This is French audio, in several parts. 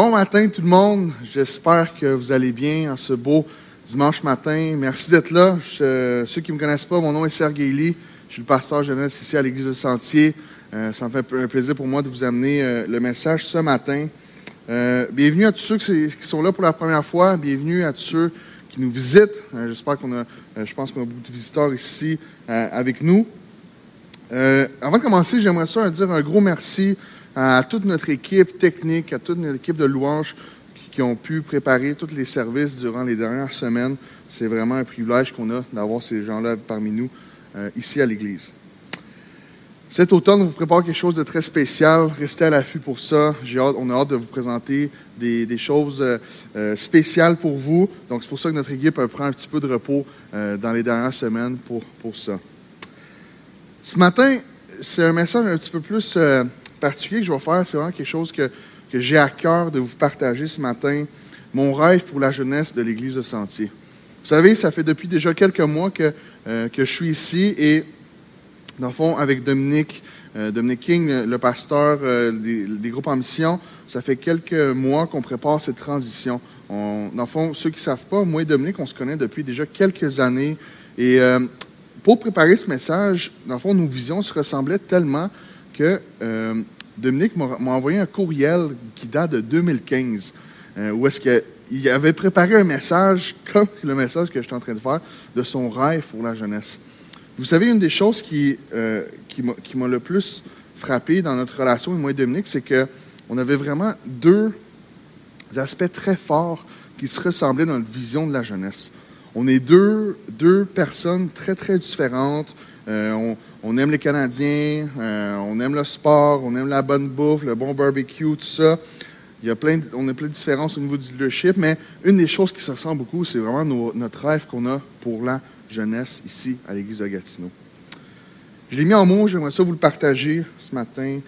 Bon matin tout le monde. J'espère que vous allez bien en ce beau dimanche matin. Merci d'être là. ceux qui ne me connaissent pas, mon nom est Sergei Lee. Je suis le pasteur jeunesse ici à l'Église de Sentier. Euh, ça me fait un plaisir pour moi de vous amener euh, le message ce matin. Euh, bienvenue à tous ceux qui, sont là pour la première fois. Bienvenue à tous ceux qui nous visitent. J'espère qu'on a, je pense qu'on a beaucoup de visiteurs ici avec nous. avant de commencer, j'aimerais ça dire un gros merci à toute notre équipe technique, à toute notre équipe de louanges qui ont pu préparer tous les services durant les dernières semaines. C'est vraiment un privilège qu'on a d'avoir ces gens-là parmi nous euh, ici à l'Église. Cet automne, on vous prépare quelque chose de très spécial. Restez à l'affût pour ça. on a hâte de vous présenter des, choses euh, euh, spéciales pour vous. Donc, c'est pour ça que notre équipe prend un petit peu de repos dans les dernières semaines pour, pour ça. Ce matin, c'est un message un petit peu plus particulier que je vais faire, c'est vraiment quelque chose que, j'ai à cœur de vous partager ce matin, mon rêve pour la jeunesse de l'Église de Sentier. Vous savez, ça fait depuis déjà quelques mois que, euh, que je suis ici et, dans le fond, avec Dominique, euh, Dominique King, le pasteur euh, des, groupes en mission, ça fait quelques mois qu'on prépare cette transition. On, dans le fond, ceux qui ne savent pas, moi et Dominique, on se connaît depuis déjà quelques années. Et pour préparer ce message, dans le fond, nos visions se ressemblaient tellement euh, Dominique m'a envoyé un courriel qui date de 2015, euh, où est-ce qu'il avait préparé un message, comme le message que je suis en train de faire, de son rêve pour la jeunesse. Vous savez, une des choses qui, euh, m'a le plus frappé dans notre relation, moi et Dominique, c'est qu'on avait vraiment deux aspects très forts qui se ressemblaient dans notre vision de la jeunesse. On est deux, deux personnes très, très différentes. On aime les Canadiens, euh, on aime le sport, on aime la bonne bouffe, le bon barbecue, tout ça. Il y a plein on a plein de différences au niveau du leadership, mais une des choses qui se ressent beaucoup, c'est vraiment notre rêve qu'on a pour la jeunesse ici à l'Église de Gatineau. Je l'ai mis en mots, j'aimerais ça vous le partager ce matin.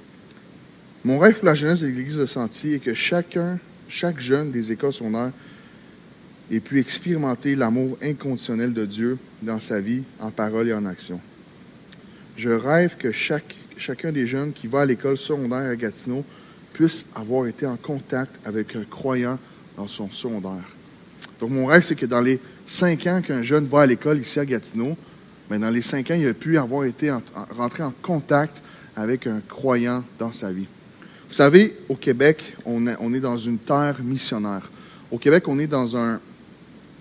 Mon rêve pour la jeunesse de l'Église de Sentier est que chacun, chaque jeune des écoles secondaires ait pu expérimenter l'amour inconditionnel de Dieu dans sa vie, en parole et en action. Je rêve que chacun des jeunes qui va à l'école secondaire à Gatineau puisse avoir été en contact avec un croyant dans son secondaire. Donc, mon rêve, c'est que dans les cinq ans qu'un jeune va à l'école ici à Gatineau, mais dans les cinq ans, il a pu avoir été rentré en contact avec un croyant dans sa vie. Vous savez, au Québec, on on est dans une terre missionnaire. Au Québec, on est dans un,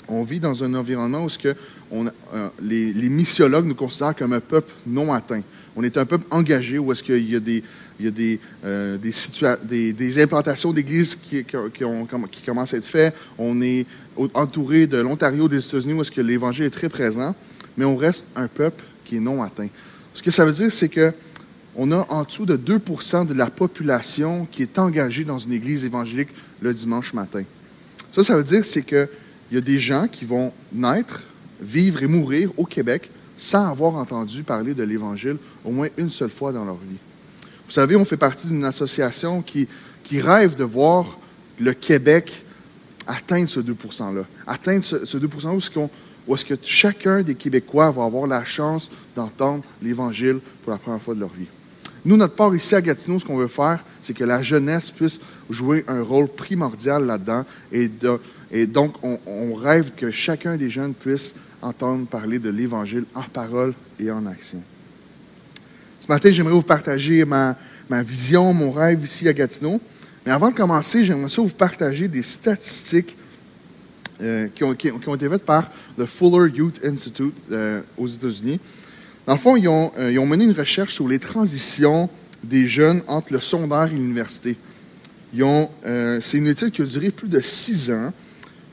on vit dans un environnement où ce que euh, les, missiologues nous considèrent comme un peuple non atteint. On est un peuple engagé où est-ce qu'il y a des, des, euh, des, implantations d'églises qui, qui, commencent à être faites. On est entouré de l'Ontario, des États-Unis, où est-ce que l'Évangile est très présent, mais on reste un peuple qui est non atteint. Ce que ça veut dire, c'est que on a en dessous de 2% de la population qui est engagée dans une église évangélique le dimanche matin. Ça, ça veut dire, c'est qu'il y a des gens qui vont naître vivre et mourir au Québec sans avoir entendu parler de l'Évangile au moins une seule fois dans leur vie. Vous savez, on fait partie d'une association qui, qui rêve de voir le Québec atteindre ce 2 %-là, atteindre ce, 2 où est-ce, où est-ce que chacun des Québécois va avoir la chance d'entendre l'Évangile pour la première fois de leur vie. Nous, notre part ici à Gatineau, ce qu'on veut faire, c'est que la jeunesse puisse jouer un rôle primordial là-dedans. Et, et donc, on, on, rêve que chacun des jeunes puisse entendre parler de l'Évangile en parole et en action. Ce matin, j'aimerais vous partager ma, vision, mon rêve ici à Gatineau. Mais avant de commencer, j'aimerais aussi vous partager des statistiques euh, qui, ont, été faites par le Fuller Youth Institute euh, aux États-Unis. Dans le fond, ils ont, euh, ils ont, mené une recherche sur les transitions des jeunes entre le secondaire et l'université. c'est une étude qui a duré plus de six ans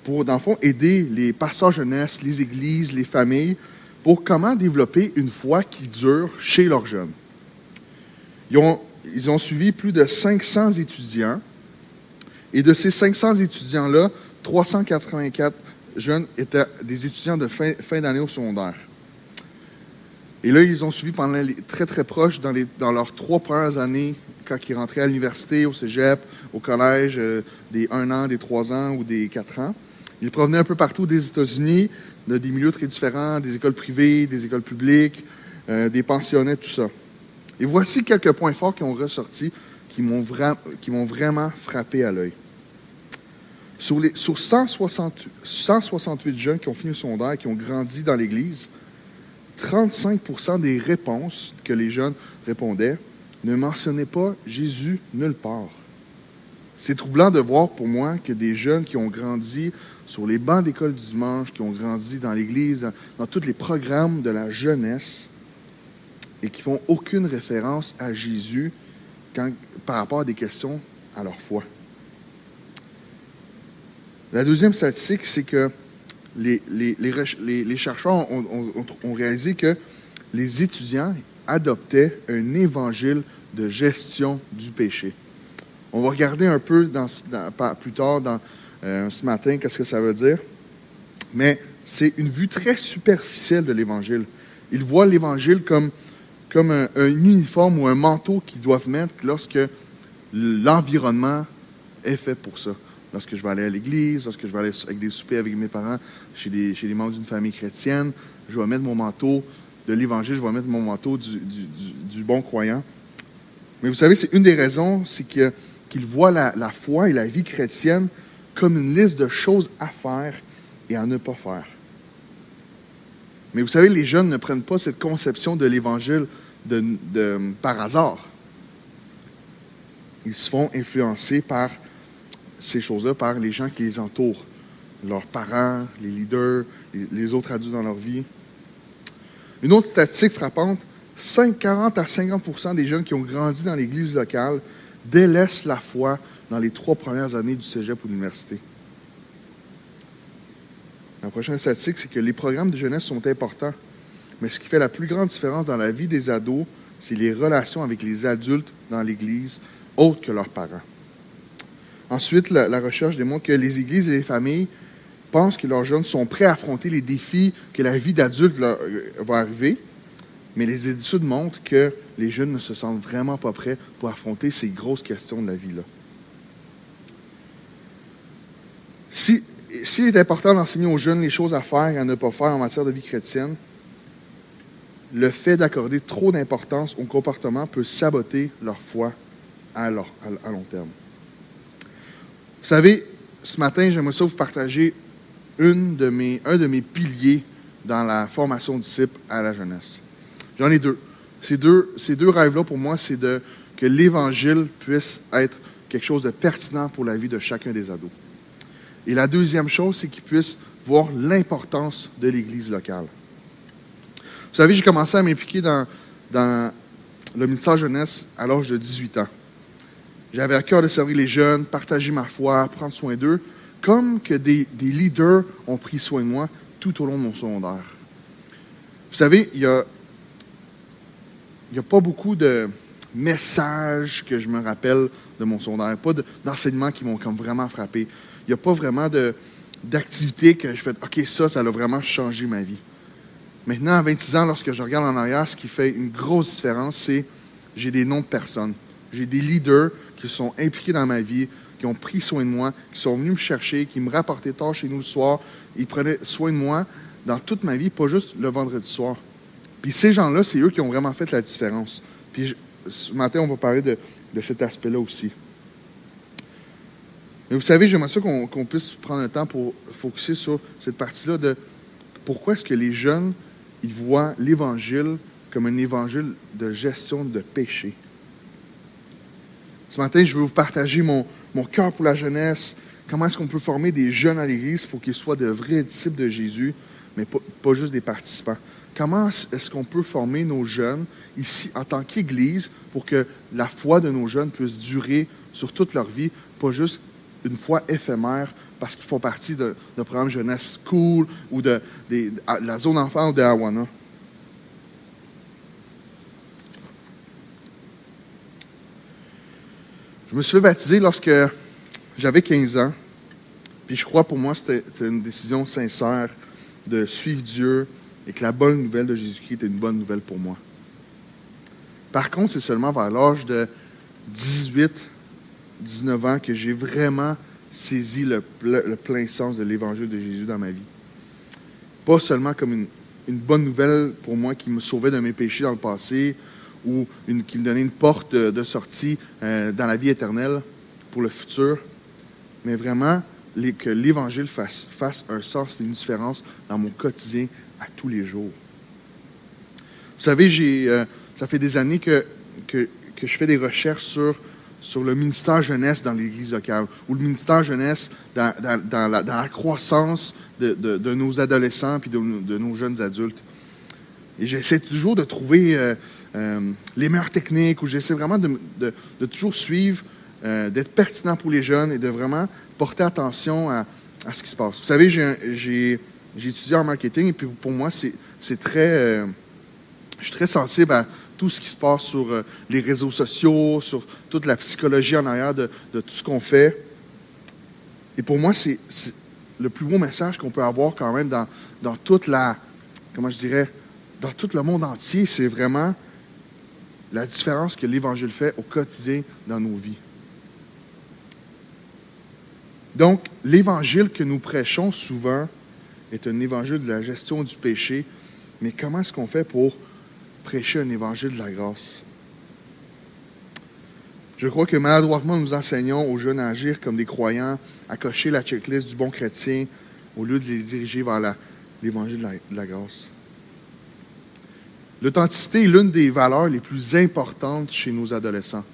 pour, dans le fond, aider les pasteurs jeunesse, les églises, les familles, pour comment développer une foi qui dure chez leurs jeunes. Ils ont, suivi plus de 500 étudiants, et de ces 500 étudiants-là, 384 jeunes étaient des étudiants de fin, d'année au secondaire. Et là, ils ont suivi pendant les, très, très les, dans leurs trois premières années, quand ils rentraient à l'université, au cégep, au collège, euh, des 1 an, des 3 ans ou des 4 ans. Ils provenaient un peu partout des États-Unis, de des milieux très différents, des écoles privées, des écoles publiques, euh, des pensionnats, tout ça. Et voici quelques points forts qui ont ressorti, qui m'ont, vraiment frappé à l'œil. Sur, les, sur 168 jeunes qui ont fini le secondaire, qui ont grandi dans l'Église, 35% des réponses que les jeunes répondaient ne mentionnaient pas Jésus nulle part. C'est troublant de voir pour moi que des jeunes qui ont grandi sur les bancs d'école du dimanche, qui ont grandi dans l'Église, dans tous les programmes de la jeunesse, et qui font aucune référence à Jésus par rapport à des questions à leur foi. La deuxième statistique, c'est que les, chercheurs ont, réalisé que les étudiants adoptaient un évangile de gestion du péché. On va regarder un peu plus tard dans, euh, ce matin qu'est-ce que ça veut dire? Mais c'est une vue très superficielle de l'Évangile. Ils voient l'Évangile comme, comme un, uniforme ou un manteau qu'ils doivent mettre lorsque l'environnement est fait pour ça. Lorsque je vais aller à l'église, lorsque je vais aller avec des soupers avec mes parents, chez les, chez les membres d'une famille chrétienne, je vais mettre mon manteau de l'Évangile, je vais mettre mon manteau du, du, bon croyant. Mais vous savez, c'est une des raisons, c'est qu'ils voient la, la foi et la vie chrétienne comme une liste de choses à faire et à ne pas faire. Mais vous savez, les jeunes ne prennent pas cette conception de l'Évangile par hasard. Ils se font influencer par ces choses-là, par les gens qui les entourent, leurs parents, les leaders, les, autres adultes dans leur vie. Une autre statistique frappante, 40 à 50% des jeunes qui ont grandi dans l'Église locale délaissent la foi dans les trois premières années du cégep ou de l'université. La prochaine statistique, c'est que les programmes de jeunesse sont importants, mais ce qui fait la plus grande différence dans la vie des ados, c'est les relations avec les adultes dans l'Église, autres que leurs parents. Ensuite, la, la, recherche démontre que les églises et les familles pensent que leurs jeunes sont prêts à affronter les défis que la vie d'adulte euh, va arriver, mais les études montrent que les jeunes ne se sentent vraiment pas prêts pour affronter ces grosses questions de la vie-là. S'il est important d'enseigner aux jeunes les choses à faire et à ne pas faire en matière de vie chrétienne, le fait d'accorder trop d'importance au comportement peut saboter leur foi à, long terme. Vous savez, ce matin, j'aimerais ça vous partager une de mes, un de mes piliers dans la formation disciple à la jeunesse. J'en ai deux. Ces deux, ces deux rêves-là, pour moi, c'est que l'Évangile puisse être quelque chose de pertinent pour la vie de chacun des ados. Et la deuxième chose, c'est qu'ils puissent voir l'importance de l'Église locale. Vous savez, j'ai commencé à m'impliquer dans, le ministère jeunesse à l'âge de 18 ans. J'avais à cœur de servir les jeunes, partager ma foi, prendre soin d'eux, comme que des, leaders ont pris soin de moi tout au long de mon secondaire. Vous savez, il n'y a, a pas beaucoup de messages que je me rappelle de mon secondaire, pas d'enseignements qui m'ont comme vraiment frappé n'y a pas vraiment d'activité que je fais OK, ça, ça a vraiment changé ma vie. Maintenant, à 26 ans, lorsque je regarde en arrière, ce qui fait une grosse différence, c'est j'ai des noms de personnes. J'ai des leaders qui sont impliqués dans ma vie, qui ont pris soin de moi, qui sont venus me chercher, qui me rapportaient tard chez nous le soir. Ils prenaient soin de moi dans toute ma vie, pas juste le vendredi soir. Puis ces gens-là, c'est eux qui ont vraiment fait la différence. Puis ce matin, on va parler de cet aspect-là aussi. Mais vous savez, j'aimerais ça qu'on puisse prendre un temps pour focuser sur cette partie-là de pourquoi est-ce que les jeunes, ils voient l'Évangile comme un évangile de gestion de péché. Ce matin, je veux vous partager mon, mon cœur pour la jeunesse. Comment est-ce qu'on peut former des jeunes à l'Église pour qu'ils soient de vrais disciples de Jésus, mais pas, pas juste des participants? Comment est-ce qu'on peut former nos jeunes ici en tant qu'Église pour que la foi de nos jeunes puisse durer sur toute leur vie, pas juste une foi éphémère parce qu'ils font partie de, de programme jeunesse school ou de, la zone enfant de Awana. Je me suis fait baptiser lorsque j'avais 15 ans. Puis je crois pour moi c'était une décision sincère de suivre Dieu et que la bonne nouvelle de Jésus-Christ était une bonne nouvelle pour moi. Par contre, c'est seulement vers l'âge de 18 19 ans que j'ai vraiment saisi le, plein sens de l'évangile de Jésus dans ma vie. Pas seulement comme une, bonne nouvelle pour moi qui me sauvait de mes péchés dans le passé ou qui me donnait une porte de, sortie euh, dans la vie éternelle pour le futur, mais vraiment que l'Évangile fasse, un sens et une différence dans mon quotidien à tous les jours. Vous savez, j'ai, euh, ça fait des années que, je fais des recherches sur, sur le ministère jeunesse dans l'Église locale, ou le ministère jeunesse dans, la, croissance de, nos adolescents et de, nos jeunes adultes. Et j'essaie toujours de trouver euh, euh, les meilleures techniques, ou j'essaie vraiment de, toujours suivre, euh, d'être pertinent pour les jeunes et de vraiment porter attention à, ce qui se passe. Vous savez, j'ai étudié en marketing et puis pour moi, c'est très... Je suis très sensible à tout ce qui se passe sur euh, les réseaux sociaux, sur toute la psychologie en arrière de, tout ce qu'on fait. Et pour moi, c'est le plus beau message qu'on peut avoir quand même dans, dans toute la, comment je dirais, dans tout le monde entier, c'est vraiment la différence que l'Évangile fait au quotidien dans nos vies. Donc, l'Évangile que nous prêchons souvent est un évangile de la gestion du péché, mais comment est-ce qu'on fait pour prêcher un évangile de la grâce? Je crois que maladroitement, nous enseignons aux jeunes à agir comme des croyants, à cocher la checklist du bon chrétien, au lieu de les diriger vers l'évangile de, la grâce. L'authenticité est l'une des valeurs les plus importantes chez nos adolescents.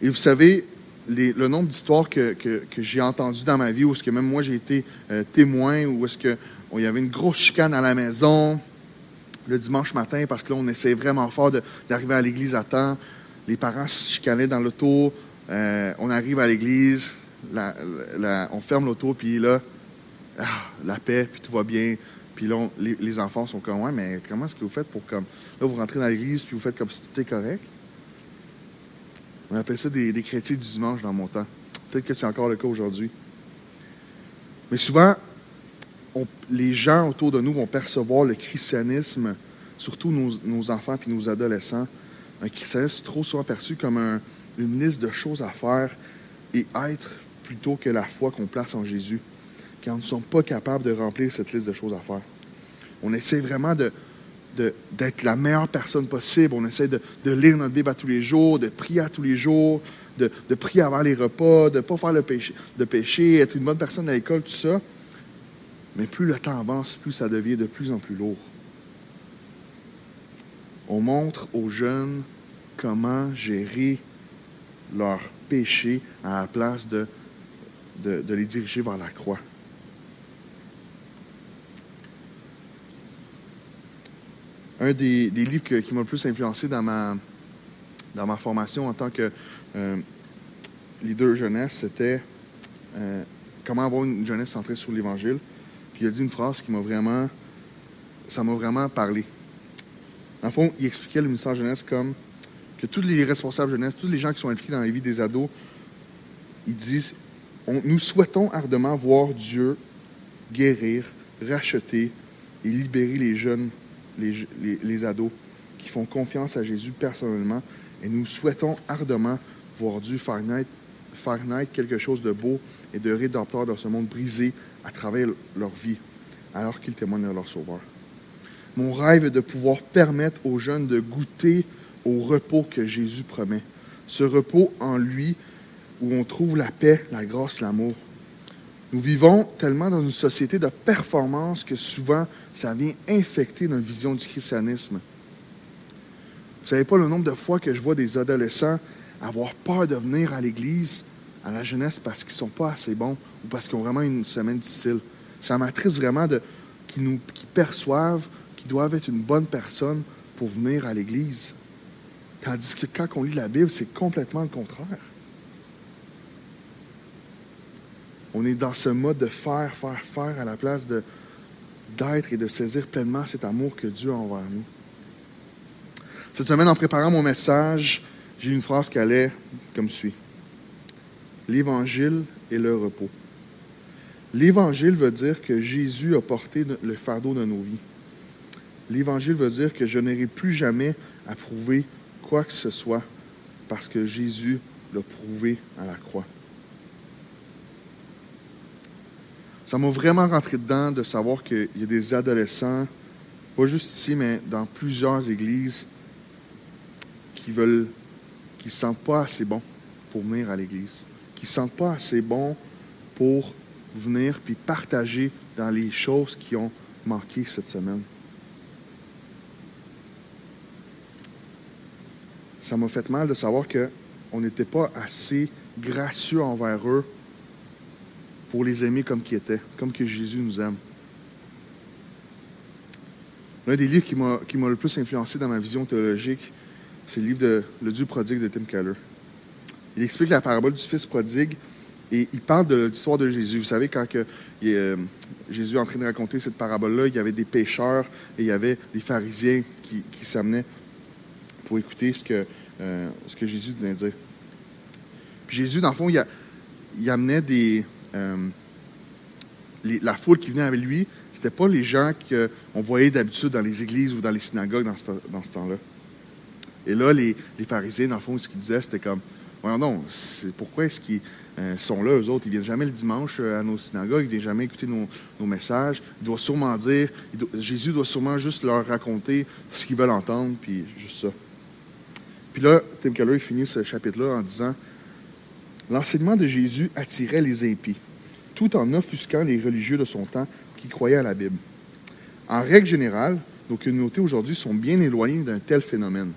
Et vous savez, le nombre d'histoires que, j'ai entendues dans ma vie, où est-ce que même moi j'ai été euh, témoin, où est-ce qu'il y avait une grosse chicane à la maison le dimanche matin, parce que là, on essayait vraiment fort d'arriver à l'église à temps. Les parents se chicanaient dans l'auto. Euh, on arrive à l'église, on ferme l'auto, puis là, ah, la paix, puis tout va bien. Puis là, les, enfants sont comme, ouais, mais comment est-ce que vous faites pour comme. Là, vous rentrez dans l'église, puis vous faites comme si tout est correct? On appelle ça des chrétiens du dimanche dans mon temps. Peut-être que c'est encore le cas aujourd'hui. Mais souvent, les gens autour de nous vont percevoir le christianisme, surtout nos, enfants et nos adolescents, un christianisme trop souvent perçu comme un, une liste de choses à faire et être plutôt que la foi qu'on place en Jésus, quand nous ne sommes pas capables de remplir cette liste de choses à faire. On essaie vraiment d'être la meilleure personne possible. On essaie de, lire notre Bible à tous les jours, de prier à tous les jours, de, de prier avant les repas, de ne pas faire le péché, de péché, être une bonne personne à l'école, tout ça. Mais plus le temps avance, plus ça devient de plus en plus lourd. On montre aux jeunes comment gérer leur péché à la place de, de, les diriger vers la croix. un des, des livres qui m'a le plus influencé dans ma, dans ma formation en tant que euh, leader jeunesse, c'était euh, comment avoir une jeunesse centrée sur l'Évangile. Puis il a dit une phrase qui m'a vraiment, ça m'a vraiment parlé. En fond, il expliquait le ministère jeunesse comme que tous les responsables jeunesse, tous les gens qui sont impliqués dans la vie des ados, ils disent, nous souhaitons ardemment voir Dieu guérir, racheter et libérer les jeunes les, les, les, ados qui font confiance à Jésus personnellement et nous souhaitons ardemment voir Dieu faire naître, faire naître quelque chose de beau et de rédempteur dans ce monde brisé à travers leur vie alors qu'ils témoignent de leur Sauveur. Mon rêve est de pouvoir permettre aux jeunes de goûter au repos que Jésus promet. Ce repos en lui où on trouve la paix, la grâce, l'amour. Nous vivons tellement dans une société de performance que souvent, ça vient infecter notre vision du christianisme. Vous ne savez pas le nombre de fois que je vois des adolescents avoir peur de venir à l'église, à la jeunesse, parce qu'ils ne sont pas assez bons ou parce qu'ils ont vraiment une semaine difficile. Ça m'attriste vraiment qu'ils perçoivent qu'ils doivent être une bonne personne pour venir à l'église. Tandis que quand on lit la Bible, c'est complètement le contraire. On est dans ce mode de faire, faire, faire à la place d'être et de saisir pleinement cet amour que Dieu a envers nous. Cette semaine, en préparant mon message, j'ai une phrase qui allait comme suit. L'Évangile est le repos. L'Évangile veut dire que Jésus a porté le fardeau de nos vies. L'Évangile veut dire que je n'aurai plus jamais à prouver quoi que ce soit parce que Jésus l'a prouvé à la croix. ça m'a vraiment rentré dedans de savoir qu'il y a des adolescents, pas juste ici, mais dans plusieurs églises, qui veulent, qui ne se sentent pas assez bons pour venir à l'église, qui ne se sentent pas assez bons pour venir puis partager dans les choses qui ont manqué cette semaine. Ça m'a fait mal de savoir qu'on n'était pas assez gracieux envers eux pour les aimer comme qu'ils étaient, comme que Jésus nous aime. L'un des livres qui m'a le plus influencé dans ma vision théologique, c'est le livre de Le Dieu prodigue de Tim Keller. Il explique la parabole du fils prodigue et il parle de l'histoire de Jésus. Vous savez, quand que, euh, Jésus est en train de raconter cette parabole-là, il y avait des pécheurs et il y avait des pharisiens qui, s'amenaient pour écouter ce que, euh, ce que Jésus venait dire. Puis Jésus, dans le fond, il, amenait des, euh, la foule qui venait avec lui, ce n'était pas les gens qu'on voyait d'habitude dans les églises ou dans les synagogues dans ce temps-là. Et là, les, les, pharisiens, dans le fond, ce qu'ils disaient, c'était comme, voyons non, pourquoi est-ce qu'ils euh, sont là, eux autres? Ils ne viennent jamais le dimanche euh, à nos synagogues, ils ne viennent jamais écouter nos, messages. Ils doivent sûrement dire, Jésus doit sûrement juste leur raconter ce qu'ils veulent entendre, puis juste ça. Puis là, Tim Keller finit ce chapitre-là en disant, l'enseignement de Jésus attirait les impies tout en offusquant les religieux de son temps qui croyaient à la Bible. En règle générale, nos communautés aujourd'hui sont bien éloignées d'un tel phénomène.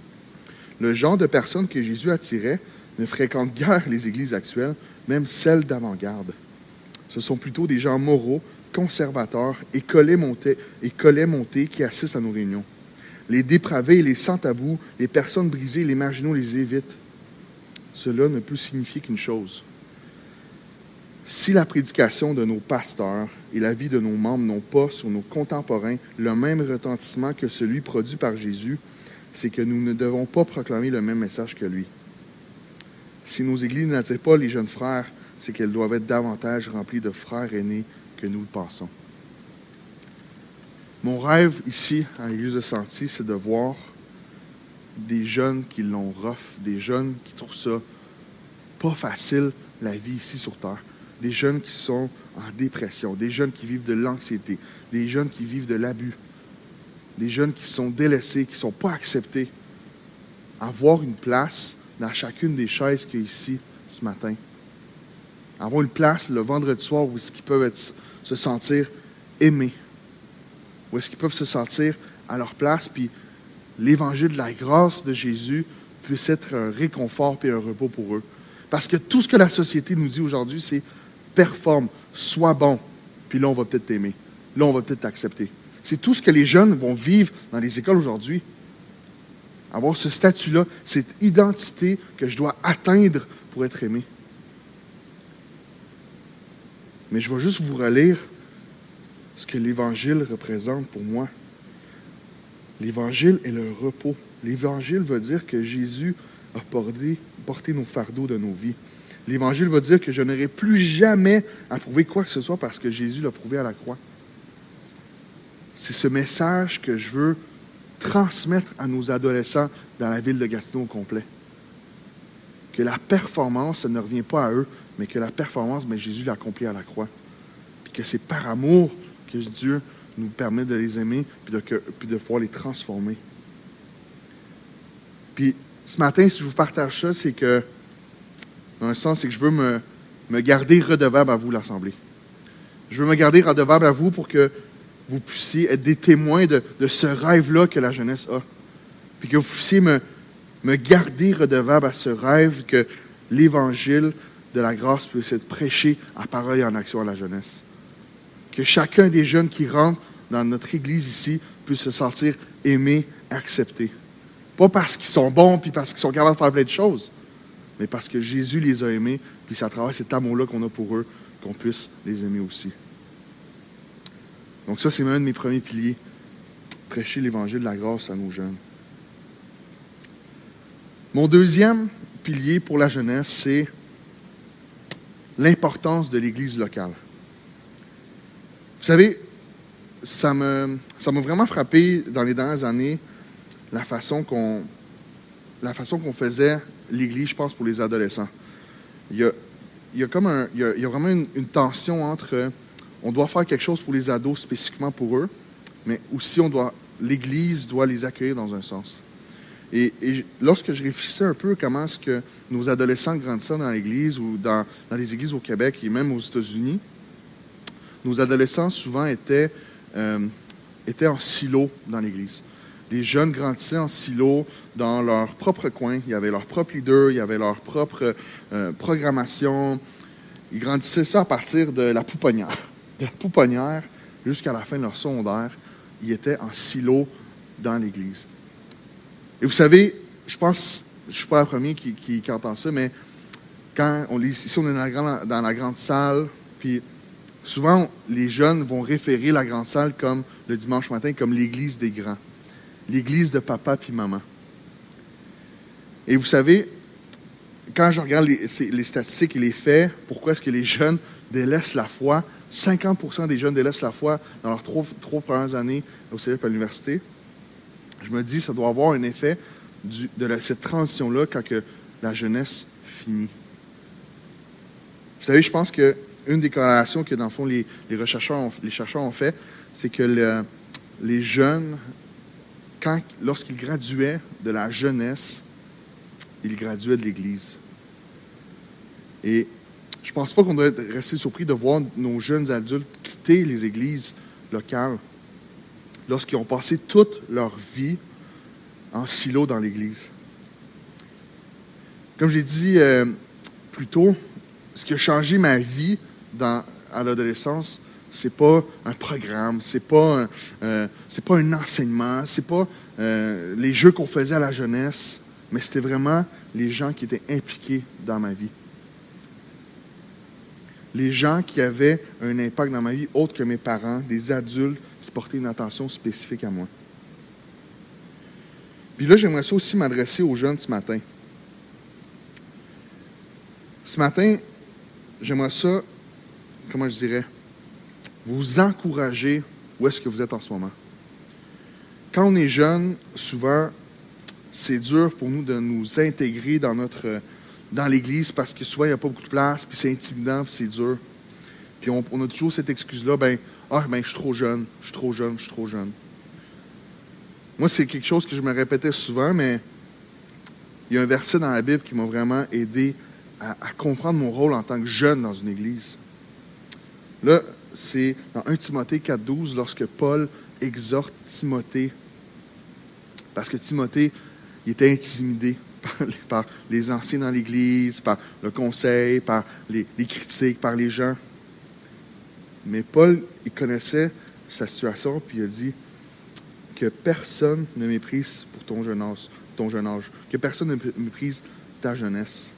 Le genre de personnes que Jésus attirait ne fréquentent guère les églises actuelles, même celles d'avant-garde. Ce sont plutôt des gens moraux, conservateurs et collets montés, montés qui assistent à nos réunions. Les dépravés les sans-tabous, les personnes brisées les marginaux les évitent. Cela ne peut signifier qu'une chose si la prédication de nos pasteurs et la vie de nos membres n'ont pas sur nos contemporains le même retentissement que celui produit par Jésus, c'est que nous ne devons pas proclamer le même message que lui. Si nos églises n'attirent pas les jeunes frères, c'est qu'elles doivent être davantage remplies de frères aînés que nous le pensons. Mon rêve ici, à l'Église de Sentier, c'est de voir des jeunes qui l'ont rough, des jeunes qui trouvent ça pas facile, la vie ici sur Terre des jeunes qui sont en dépression, des jeunes qui vivent de l'anxiété, des jeunes qui vivent de l'abus, des jeunes qui sont délaissés, qui ne sont pas acceptés, avoir une place dans chacune des chaises qu'il y a ici ce matin. Avoir une place le vendredi soir où est-ce qu'ils peuvent se sentir aimés, où est-ce qu'ils peuvent se sentir à leur place, puis l'évangile de la grâce de Jésus puisse être un réconfort et un repos pour eux. Parce que tout ce que la société nous dit aujourd'hui, c'est performe, sois bon, puis là, on va peut-être t'aimer. Là, on va peut-être t'accepter. C'est tout ce que les jeunes vont vivre dans les écoles aujourd'hui. Avoir ce statut-là, cette identité que je dois atteindre pour être aimé. Mais je vais juste vous relire ce que l'Évangile représente pour moi. L'Évangile est le repos. L'Évangile veut dire que Jésus a porté, nos fardeaux de nos vies. L'Évangile va dire que je n'aurai plus jamais à prouver quoi que ce soit parce que Jésus l'a prouvé à la croix. C'est ce message que je veux transmettre à nos adolescents dans la ville de Gatineau au complet. Que la performance, ça ne revient pas à eux, mais que la performance, mais Jésus l'a accompli à la croix. Puis que c'est par amour que Dieu nous permet de les aimer puis de, de pouvoir les transformer. Puis ce matin, si je vous partage ça, c'est que dans un sens, c'est que je veux me, me garder redevable à vous, l'Assemblée. Je veux me garder redevable à vous pour que vous puissiez être des témoins de, ce rêve-là que la jeunesse a. Puis que vous puissiez me, me garder redevable à ce rêve que l'Évangile de la grâce puisse être prêché à parole et en action à la jeunesse. Que chacun des jeunes qui rentrent dans notre Église ici puisse se sentir aimé, accepté. Pas parce qu'ils sont bons puis parce qu'ils sont capables de faire plein de choses, mais parce que Jésus les a aimés, puis c'est à travers cet amour-là qu'on a pour eux qu'on puisse les aimer aussi. Donc ça, c'est un de mes premiers piliers, prêcher l'évangile de la grâce à nos jeunes. Mon deuxième pilier pour la jeunesse, c'est l'importance de l'Église locale. Vous savez, ça m'a ça vraiment frappé dans les dernières années la façon qu'on qu'on faisait l'Église, je pense, pour les adolescents. Il y a, il y a comme un, il y a, vraiment une, tension entre on doit faire quelque chose pour les ados spécifiquement pour eux, mais aussi on doit l'Église doit les accueillir dans un sens. Et, lorsque je réfléchissais un peu comment est-ce que nos adolescents grandissaient dans l'Église ou dans, dans, les églises au Québec et même aux États-Unis, nos adolescents souvent étaient, euh, étaient en silo dans l'Église. Les jeunes grandissaient en silo dans leur propre coin. Il y avait leur propre leader, il y avait leur propre euh, programmation. Ils grandissaient ça à partir de la pouponnière. De la pouponnière jusqu'à la fin de leur secondaire, ils étaient en silo dans l'Église. Et vous savez, je pense, je ne suis pas le premier qui, qui, entend ça, mais quand on lit, ici on est dans la grande, salle, puis souvent les jeunes vont référer la grande salle comme le dimanche matin comme l'église des grands, l'église de papa puis maman. Et vous savez, quand je regarde les, les statistiques et les faits, pourquoi est-ce que les jeunes délaissent la foi? 50% des jeunes délaissent la foi dans leurs trois, premières années au cégep à l'université. Je me dis, ça doit avoir un effet de cette transition-là quand que la jeunesse finit. Vous savez, je pense qu'une des corrélations que, dans le fond, les, chercheurs, ont, fait, c'est que les jeunes, lorsqu'ils graduaient de la jeunesse, ils graduaient de l'Église. Et je ne pense pas qu'on doit rester surpris de voir nos jeunes adultes quitter les églises locales lorsqu'ils ont passé toute leur vie en silo dans l'Église. Comme j'ai dit euh, plus tôt, ce qui a changé ma vie à l'adolescence, c'est pas un programme, c'est pas euh, pas un enseignement, c'est pas euh, les jeux qu'on faisait à la jeunesse, mais c'était vraiment les gens qui étaient impliqués dans ma vie. Les gens qui avaient un impact dans ma vie autre que mes parents, des adultes qui portaient une attention spécifique à moi. Puis là, j'aimerais aussi m'adresser aux jeunes ce matin. Ce matin, j'aimerais ça, comment je dirais, vous encourager où est-ce que vous êtes en ce moment. Quand on est jeune, souvent, c'est dur pour nous de nous intégrer dans notre dans l'Église parce que souvent, il n'y a pas beaucoup de place, puis c'est intimidant, puis c'est dur. Puis on, a toujours cette excuse-là, ben, ah, ben, je suis trop jeune, je suis trop jeune, je suis trop jeune. Moi, c'est quelque chose que je me répétais souvent, mais il y a un verset dans la Bible qui m'a vraiment aidé à, comprendre mon rôle en tant que jeune dans une église. Là, c'est dans 1 Timothée 4.12, lorsque Paul exhorte Timothée, parce que Timothée, il était intimidé par les, anciens dans l'Église, par le conseil, par les, critiques, par les gens. Mais Paul, il connaissait sa situation, puis il a dit, que personne ne méprise pour ton jeune âge, ton jeune âge, que personne ne méprise ta jeunesse.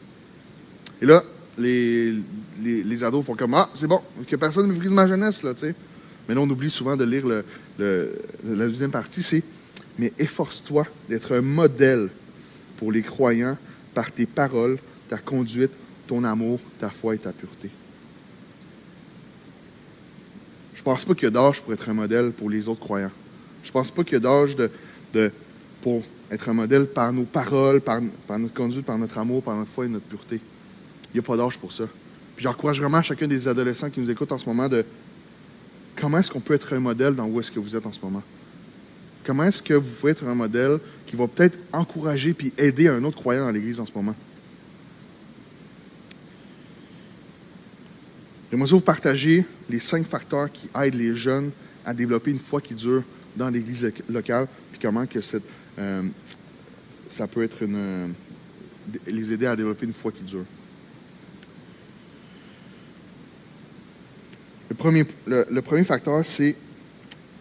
Et là, les, les, ados font comme Ah, c'est bon, que personne ne méprise ma jeunesse, là, tu sais. Mais là, on oublie souvent de lire la deuxième partie, c'est Mais efforce-toi d'être un modèle pour les croyants par tes paroles, ta conduite, ton amour, ta foi et ta pureté. Je ne pense pas qu'il y a d'âge pour être un modèle pour les autres croyants. Je ne pense pas qu'il y a d'âge de, pour être un modèle par nos paroles, par, notre conduite, par notre amour, par notre foi et notre pureté. Il n'y a pas d'âge pour ça. Puis j'encourage vraiment chacun des adolescents qui nous écoutent en ce moment de comment est-ce qu'on peut être un modèle dans où est-ce que vous êtes en ce moment? Comment est-ce que vous pouvez être un modèle qui va peut-être encourager puis aider un autre croyant dans l'Église en ce moment? J'aimerais vous partager les cinq facteurs qui aident les jeunes à développer une foi qui dure dans l'Église locale, puis comment que euh, ça peut être une, euh, les aider à développer une foi qui dure. Le premier, le, premier facteur, c'est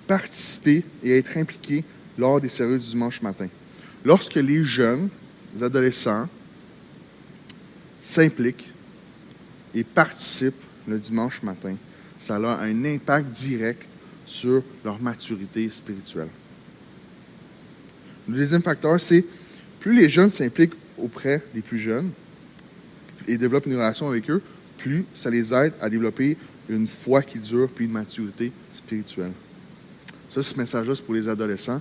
participer et être impliqué lors des services du dimanche matin. Lorsque les jeunes, les adolescents, s'impliquent et participent le dimanche matin, ça a un impact direct sur leur maturité spirituelle. Le deuxième facteur, c'est plus les jeunes s'impliquent auprès des plus jeunes et développent une relation avec eux, plus ça les aide à développer une foi qui dure puis une maturité spirituelle. Ça, ce message-là, c'est pour les adolescents.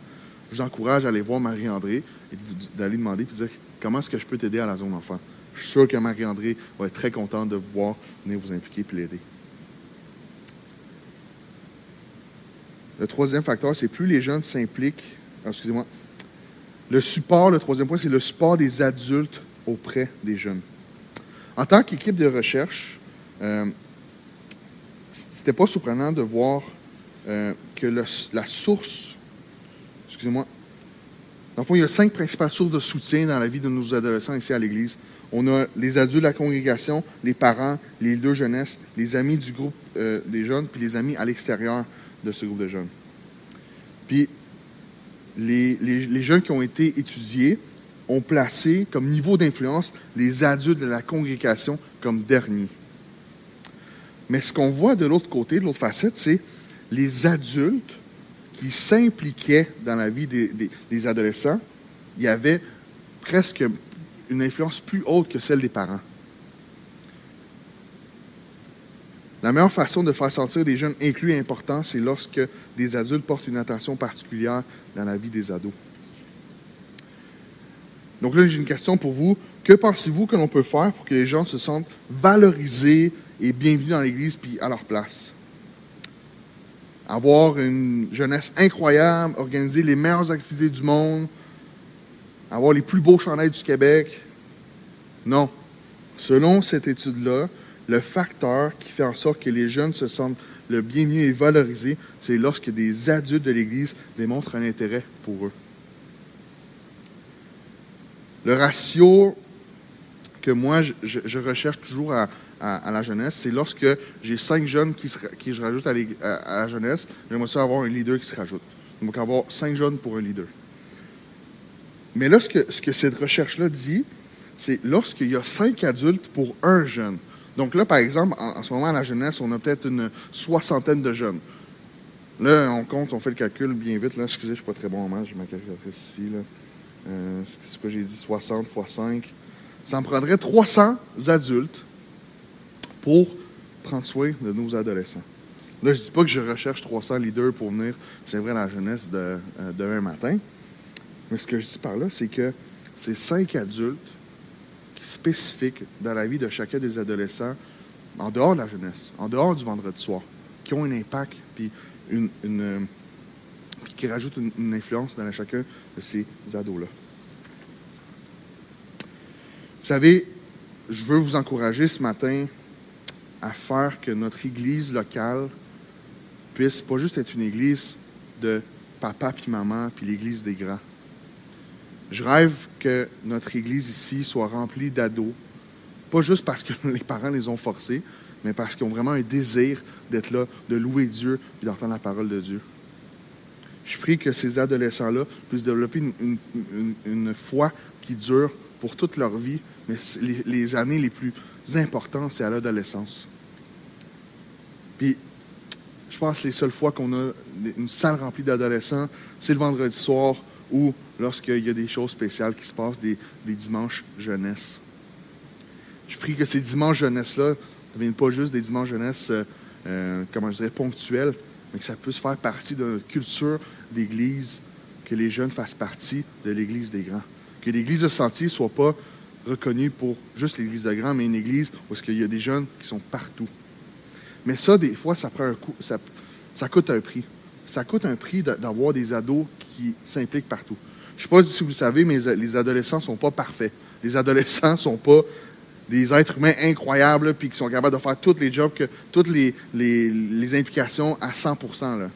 Je vous encourage à aller voir Marie-André et d'aller demander et dire comment est-ce que je peux t'aider à la zone enfant? Je suis sûr que Marie-André va être très contente de vous voir venir vous impliquer et l'aider. Le troisième facteur, c'est plus les jeunes s'impliquent. Ah, excusez-moi. Le support, le troisième point, c'est le support des adultes auprès des jeunes. En tant qu'équipe de recherche, euh, c'était pas surprenant de voir euh, que la source, excusez-moi, dans le fond, il y a cinq principales sources de soutien dans la vie de nos adolescents ici à l'Église. On a les adultes de la congrégation, les parents, les deux jeunesses, les amis du groupe euh, des jeunes, puis les amis à l'extérieur de ce groupe de jeunes. Puis, les, les jeunes qui ont été étudiés ont placé comme niveau d'influence les adultes de la congrégation comme derniers. Mais ce qu'on voit de l'autre côté, de l'autre facette, c'est les adultes qui s'impliquaient dans la vie des, adolescents, il y avait presque une influence plus haute que celle des parents. La meilleure façon de faire sentir des jeunes inclus et importants, c'est lorsque des adultes portent une attention particulière dans la vie des ados. Donc là, j'ai une question pour vous. Que pensez-vous que l'on peut faire pour que les gens se sentent valorisés et bienvenus dans l'Église puis à leur place? Avoir une jeunesse incroyable, organiser les meilleures activités du monde, avoir les plus beaux chandails du Québec. Non. Selon cette étude-là, le facteur qui fait en sorte que les jeunes se sentent le bienvenu et valorisés, c'est lorsque des adultes de l'Église démontrent un intérêt pour eux. Le ratio que moi, je recherche toujours à, à, la jeunesse, c'est lorsque j'ai cinq jeunes qui, je rajoute à, la jeunesse, j'aimerais ça avoir un leader qui se rajoute. Donc, avoir cinq jeunes pour un leader. Mais là, ce que, cette recherche-là dit, c'est lorsqu'il y a cinq adultes pour un jeune. Donc là, par exemple, en, ce moment, à la jeunesse, on a peut-être une soixantaine de jeunes. Là, on compte, on fait le calcul bien vite. Là. Excusez, je ne suis pas très bon en maths, j'ai ma calculatrice ici. Euh, ce que j'ai dit, 60 fois 5. Ça en prendrait 300 adultes pour prendre soin de nos adolescents. Là, je ne dis pas que je recherche 300 leaders pour venir, c'est vrai, la jeunesse de, euh, demain matin. Mais ce que je dis par là, c'est que c'est cinq adultes spécifiques dans la vie de chacun des adolescents, en dehors de la jeunesse, en dehors du vendredi soir, qui ont un impact, puis euh, qui rajoutent une, influence dans chacun de ces ados-là. Vous savez, je veux vous encourager ce matin à faire que notre Église locale puisse pas juste être une Église de papa puis maman puis l'Église des grands. Je rêve que notre Église ici soit remplie d'ados, pas juste parce que les parents les ont forcés, mais parce qu'ils ont vraiment un désir d'être là, de louer Dieu et d'entendre la parole de Dieu. Je prie que ces adolescents-là puissent développer une, foi qui dure pour toute leur vie, mais les, les années les plus importantes, c'est à l'adolescence. Puis, je pense que les seules fois qu'on a une salle remplie d'adolescents, c'est le vendredi soir ou lorsqu'il y a des choses spéciales qui se passent, des, dimanches jeunesse. Je prie que ces dimanches jeunesse-là ne deviennent pas juste des dimanches jeunesse, euh, euh, comment je dirais, ponctuels, mais que ça puisse faire partie notre culture d'église, que les jeunes fassent partie de l'église des grands. Que l'église de Sentier ne soit pas reconnue pour juste l'église des grands, mais une église où il y a des jeunes qui sont partout. Mais ça, des fois, ça, prend un coup, ça, coûte un prix. Ça coûte un prix d'avoir des ados qui s'impliquent partout. Je ne sais pas si vous le savez, mais les adolescents ne sont pas parfaits. Les adolescents ne sont pas des êtres humains incroyables puis qui sont capables de faire tous les jobs, toutes les, les, implications à 100 là.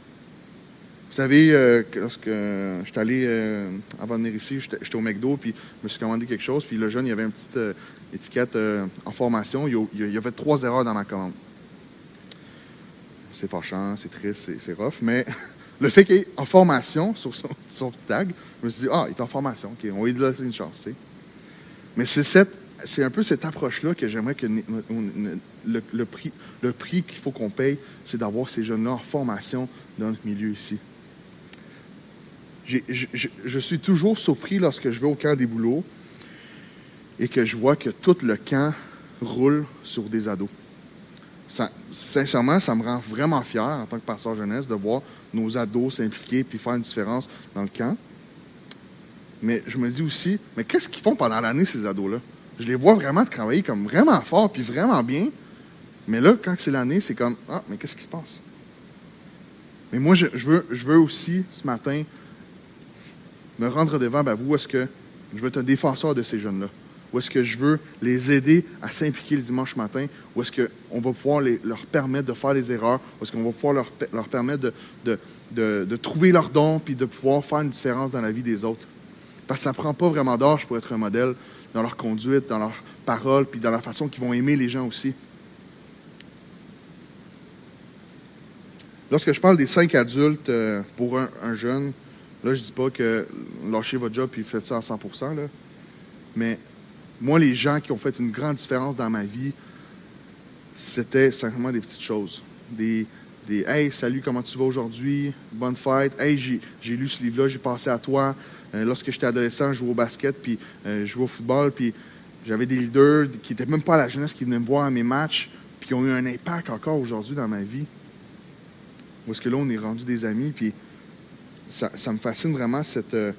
Vous savez, euh, lorsque je suis allé, euh, avant de venir ici, j'étais au McDo, puis je me suis commandé quelque chose, puis le jeune, il y avait une petite euh, étiquette en formation. Il, il, y avait trois erreurs dans ma commande c'est fâchant, c'est triste, c'est rough, mais le fait qu'il est en formation sur son, tag, je me suis dit, ah, il est en formation, OK, on lui donner une chance. Mais c'est un peu cette approche-là que j'aimerais que le, prix, le prix qu'il faut qu'on paye, c'est d'avoir ces jeunes-là en formation dans notre milieu ici. Je, suis toujours surpris lorsque je vais au camp des boulots et que je vois que tout le camp roule sur des ados sincèrement, ça me rend vraiment fier en tant que pasteur jeunesse de voir nos ados s'impliquer puis faire une différence dans le camp. Mais je me dis aussi, mais qu'est-ce qu'ils font pendant l'année, ces ados-là? Je les vois vraiment travailler comme vraiment fort puis vraiment bien. Mais là, quand c'est l'année, c'est comme, ah, mais qu'est-ce qui se passe? Mais moi, je, veux, je veux aussi, ce matin, me rendre devant ben, vous, est-ce que je veux être un défenseur de ces jeunes-là? Où est-ce que je veux les aider à s'impliquer le dimanche matin? Où est-ce qu'on va pouvoir leur permettre de faire des erreurs? Où est-ce qu'on va pouvoir leur, leur permettre de, de, trouver leurs dons puis de pouvoir faire une différence dans la vie des autres? Parce que ça ne prend pas vraiment d'âge pour être un modèle dans leur conduite, dans leur parole, puis dans la façon qu'ils vont aimer les gens aussi. Lorsque je parle des cinq adultes euh, pour un, jeune, là, je dis pas que lâchez votre job et faites ça à 100 là, mais moi, les gens qui ont fait une grande différence dans ma vie, c'était simplement des petites choses. Des, des Hey, salut, comment tu vas aujourd'hui? Bonne fête. Hey, j'ai lu ce livre-là, j'ai passé à toi. Euh, lorsque j'étais adolescent, je jouais au basket, puis euh, je jouais au football, puis j'avais des leaders qui n'étaient même pas à la jeunesse, qui venaient me voir à mes matchs, puis qui ont eu un impact encore aujourd'hui dans ma vie. Où est-ce que là, on est rendu des amis, puis ça, me fascine vraiment euh,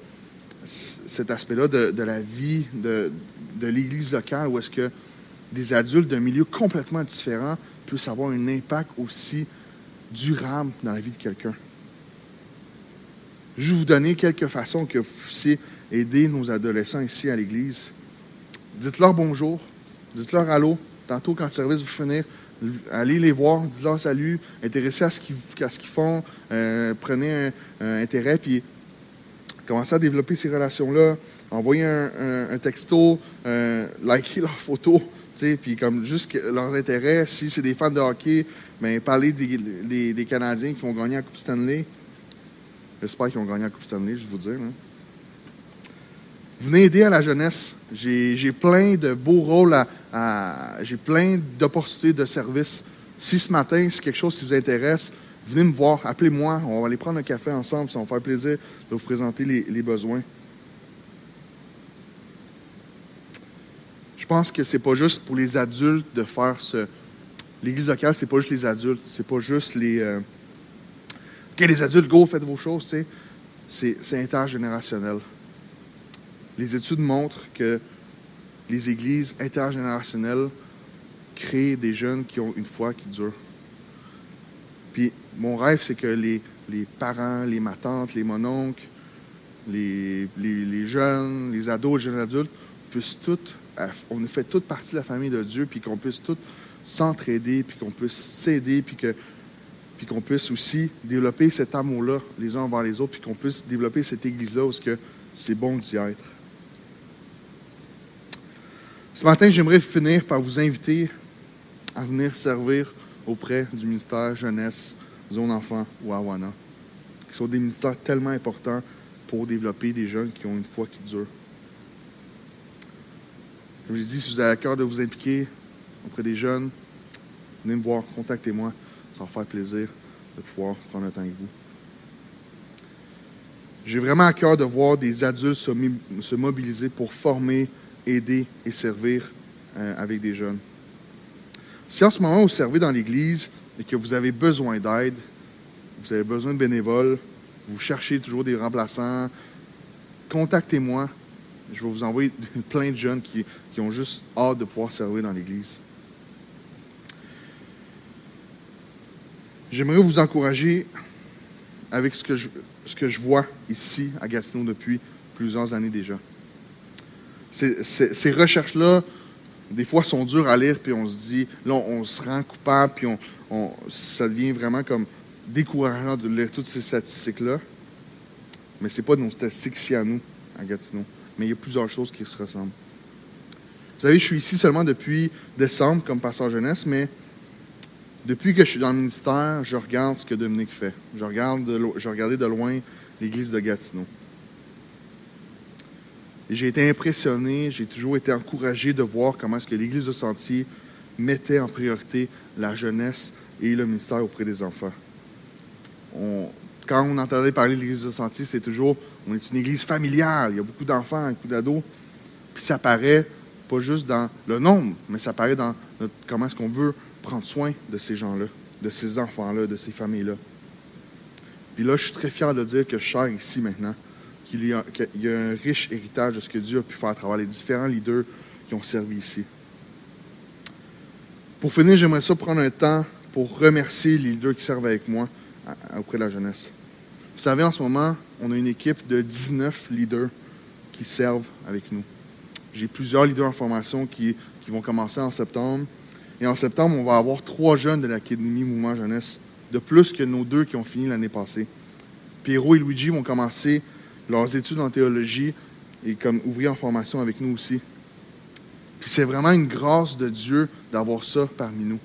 cet aspect-là de, la vie de, de l'Église locale, où est-ce que des adultes d'un milieu complètement différent peuvent avoir un impact aussi durable dans la vie de quelqu'un. Je vais vous donner quelques façons que vous puissiez aider nos adolescents ici à l'Église. Dites-leur bonjour, dites-leur allô. Tantôt, quand le service va finir, allez les voir, dites-leur salut, intéressez à ce qu'ils, font, euh, prenez un, intérêt, puis commencez à développer ces relations-là. Envoyez un, texto, euh, likez leurs photos, puis comme juste leurs intérêts. Si c'est des fans de hockey, bien, parlez des, des Canadiens qui vont gagner la Coupe Stanley. J'espère qu'ils ont gagné la Coupe Stanley, je vous dire. Hein. Venez aider à la jeunesse. J'ai plein de beaux rôles, à, j'ai plein d'opportunités de service. Si ce matin, c'est quelque chose qui vous intéresse, venez me voir, appelez-moi, on va aller prendre un café ensemble, ça va me faire plaisir de vous présenter les, les besoins. Je pense que c'est pas juste pour les adultes de faire ce. L'Église locale, c'est pas juste les adultes, c'est pas juste les. Euh, OK, les adultes, go, faites vos choses. C'est intergénérationnel. Les études montrent que les églises intergénérationnelles créent des jeunes qui ont une foi qui dure. Puis mon rêve, c'est que les, parents, les matantes, les mononcles, les, jeunes, les ados, les jeunes adultes, puissent toutes, on fait toute partie de la famille de Dieu, puis qu'on puisse tous s'entraider, puis qu'on puisse s'aider, puis puis qu'on puisse aussi développer cet amour-là les uns envers les autres, puis qu'on puisse développer cette Église-là où c'est bon d'y être. Ce matin, j'aimerais finir par vous inviter à venir servir auprès du ministère Jeunesse, Zone Enfant ou Awana, qui sont des ministères tellement importants pour développer des jeunes qui ont une foi qui dure. Comme je l'ai dit, si vous avez à cœur de vous impliquer auprès des jeunes, venez me voir, contactez-moi. Ça va faire plaisir de pouvoir prendre le temps avec vous. J'ai vraiment à cœur de voir des adultes se, mobiliser pour former, aider et servir euh, avec des jeunes. Si en ce moment vous servez dans l'Église et que vous avez besoin d'aide, vous avez besoin de bénévoles, vous cherchez toujours des remplaçants, contactez-moi. Je vais vous envoyer plein de jeunes qui, qui ont juste hâte de pouvoir servir dans l'Église. J'aimerais vous encourager avec ce que, je, ce que je vois ici à Gatineau depuis plusieurs années déjà. Ces, recherches-là, des fois, sont dures à lire, puis on se dit, là, on, se rend coupable, puis on, ça devient vraiment comme décourageant de lire toutes ces statistiques-là. Mais ce n'est pas nos statistiques ici à nous, à Gatineau. Mais il y a plusieurs choses qui se ressemblent. Vous savez, je suis ici seulement depuis décembre comme pasteur jeunesse, mais depuis que je suis dans le ministère, je regarde ce que Dominique fait. Je, regarde je regardais de loin l'église de Gatineau. J'ai été impressionné, j'ai toujours été encouragé de voir comment est-ce que l'église de Sentier mettait en priorité la jeunesse et le ministère auprès des enfants. quand on entendait parler de l'église de Sentier, c'est toujours, on est une église familiale, il y a beaucoup d'enfants, beaucoup d'ados. Puis ça paraît pas juste dans le nombre, mais ça paraît dans comment est-ce qu'on veut prendre soin de ces gens-là, de ces enfants-là, de ces familles-là. Puis là, je suis très fier de dire que je sers ici maintenant, qu'il y, a, un riche héritage de ce que Dieu a pu faire à travers les différents leaders qui ont servi ici. Pour finir, j'aimerais ça prendre un temps pour remercier les leaders qui servent avec moi auprès de la jeunesse. Vous savez, en ce moment, on a une équipe de 19 leaders qui servent avec nous. J'ai plusieurs leaders en formation qui, qui vont commencer en septembre. Et en septembre, on va avoir trois jeunes de l'Académie Mouvement Jeunesse, de plus que nos deux qui ont fini l'année passée. Pierrot et Luigi vont commencer leurs études en théologie et comme ouvrir en formation avec nous aussi. Puis c'est vraiment une grâce de Dieu d'avoir ça parmi nous.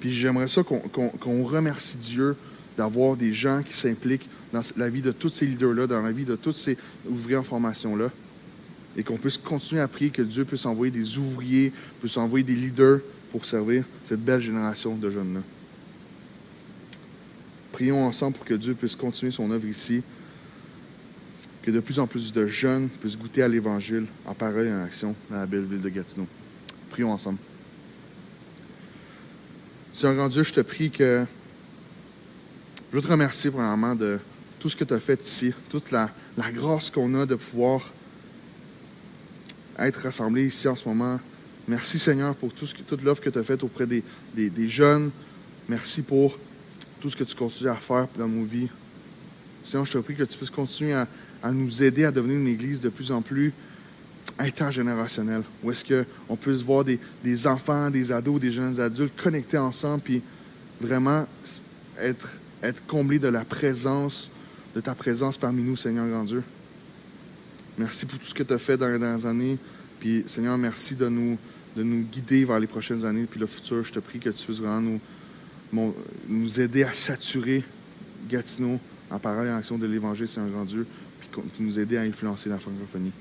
Puis j'aimerais ça qu'on remercie Dieu d'avoir des gens qui s'impliquent dans la vie de tous ces leaders-là, dans la vie de tous ces ouvriers en formation-là. Et qu'on puisse continuer à prier que Dieu puisse envoyer des ouvriers, puisse envoyer des leaders pour servir cette belle génération de jeunes-là. Prions ensemble pour que Dieu puisse continuer son œuvre ici, que de plus en plus de jeunes puissent goûter à l'Évangile en parole et en action dans la belle ville de Gatineau. Prions ensemble. Seigneur grand Dieu, je te prie que. Je veux te remercier premièrement de tout ce que tu as fait ici, toute la, grâce qu'on a de pouvoir être rassemblés ici en ce moment. Merci Seigneur pour toute l'offre que tu as faite auprès des, des, jeunes. Merci pour tout ce que tu continues à faire dans nos vies. Seigneur, je te prie que tu puisses continuer à, à nous aider à devenir une Église de plus en plus intergénérationnel, où est-ce qu'on peut se voir des, enfants, des ados, des jeunes adultes connectés ensemble, puis vraiment être, être comblés de la présence, de ta présence parmi nous, Seigneur grand Dieu. Merci pour tout ce que tu as fait dans les dernières années. Puis, Seigneur, merci de nous, de nous guider vers les prochaines années, puis le futur. Je te prie que tu puisses vraiment nous, nous aider à saturer Gatineau en parole et en action de l'Évangile, Seigneur grand Dieu, qui nous aider à influencer la francophonie.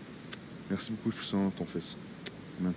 Merci beaucoup, Fousson, ton fils. Amen.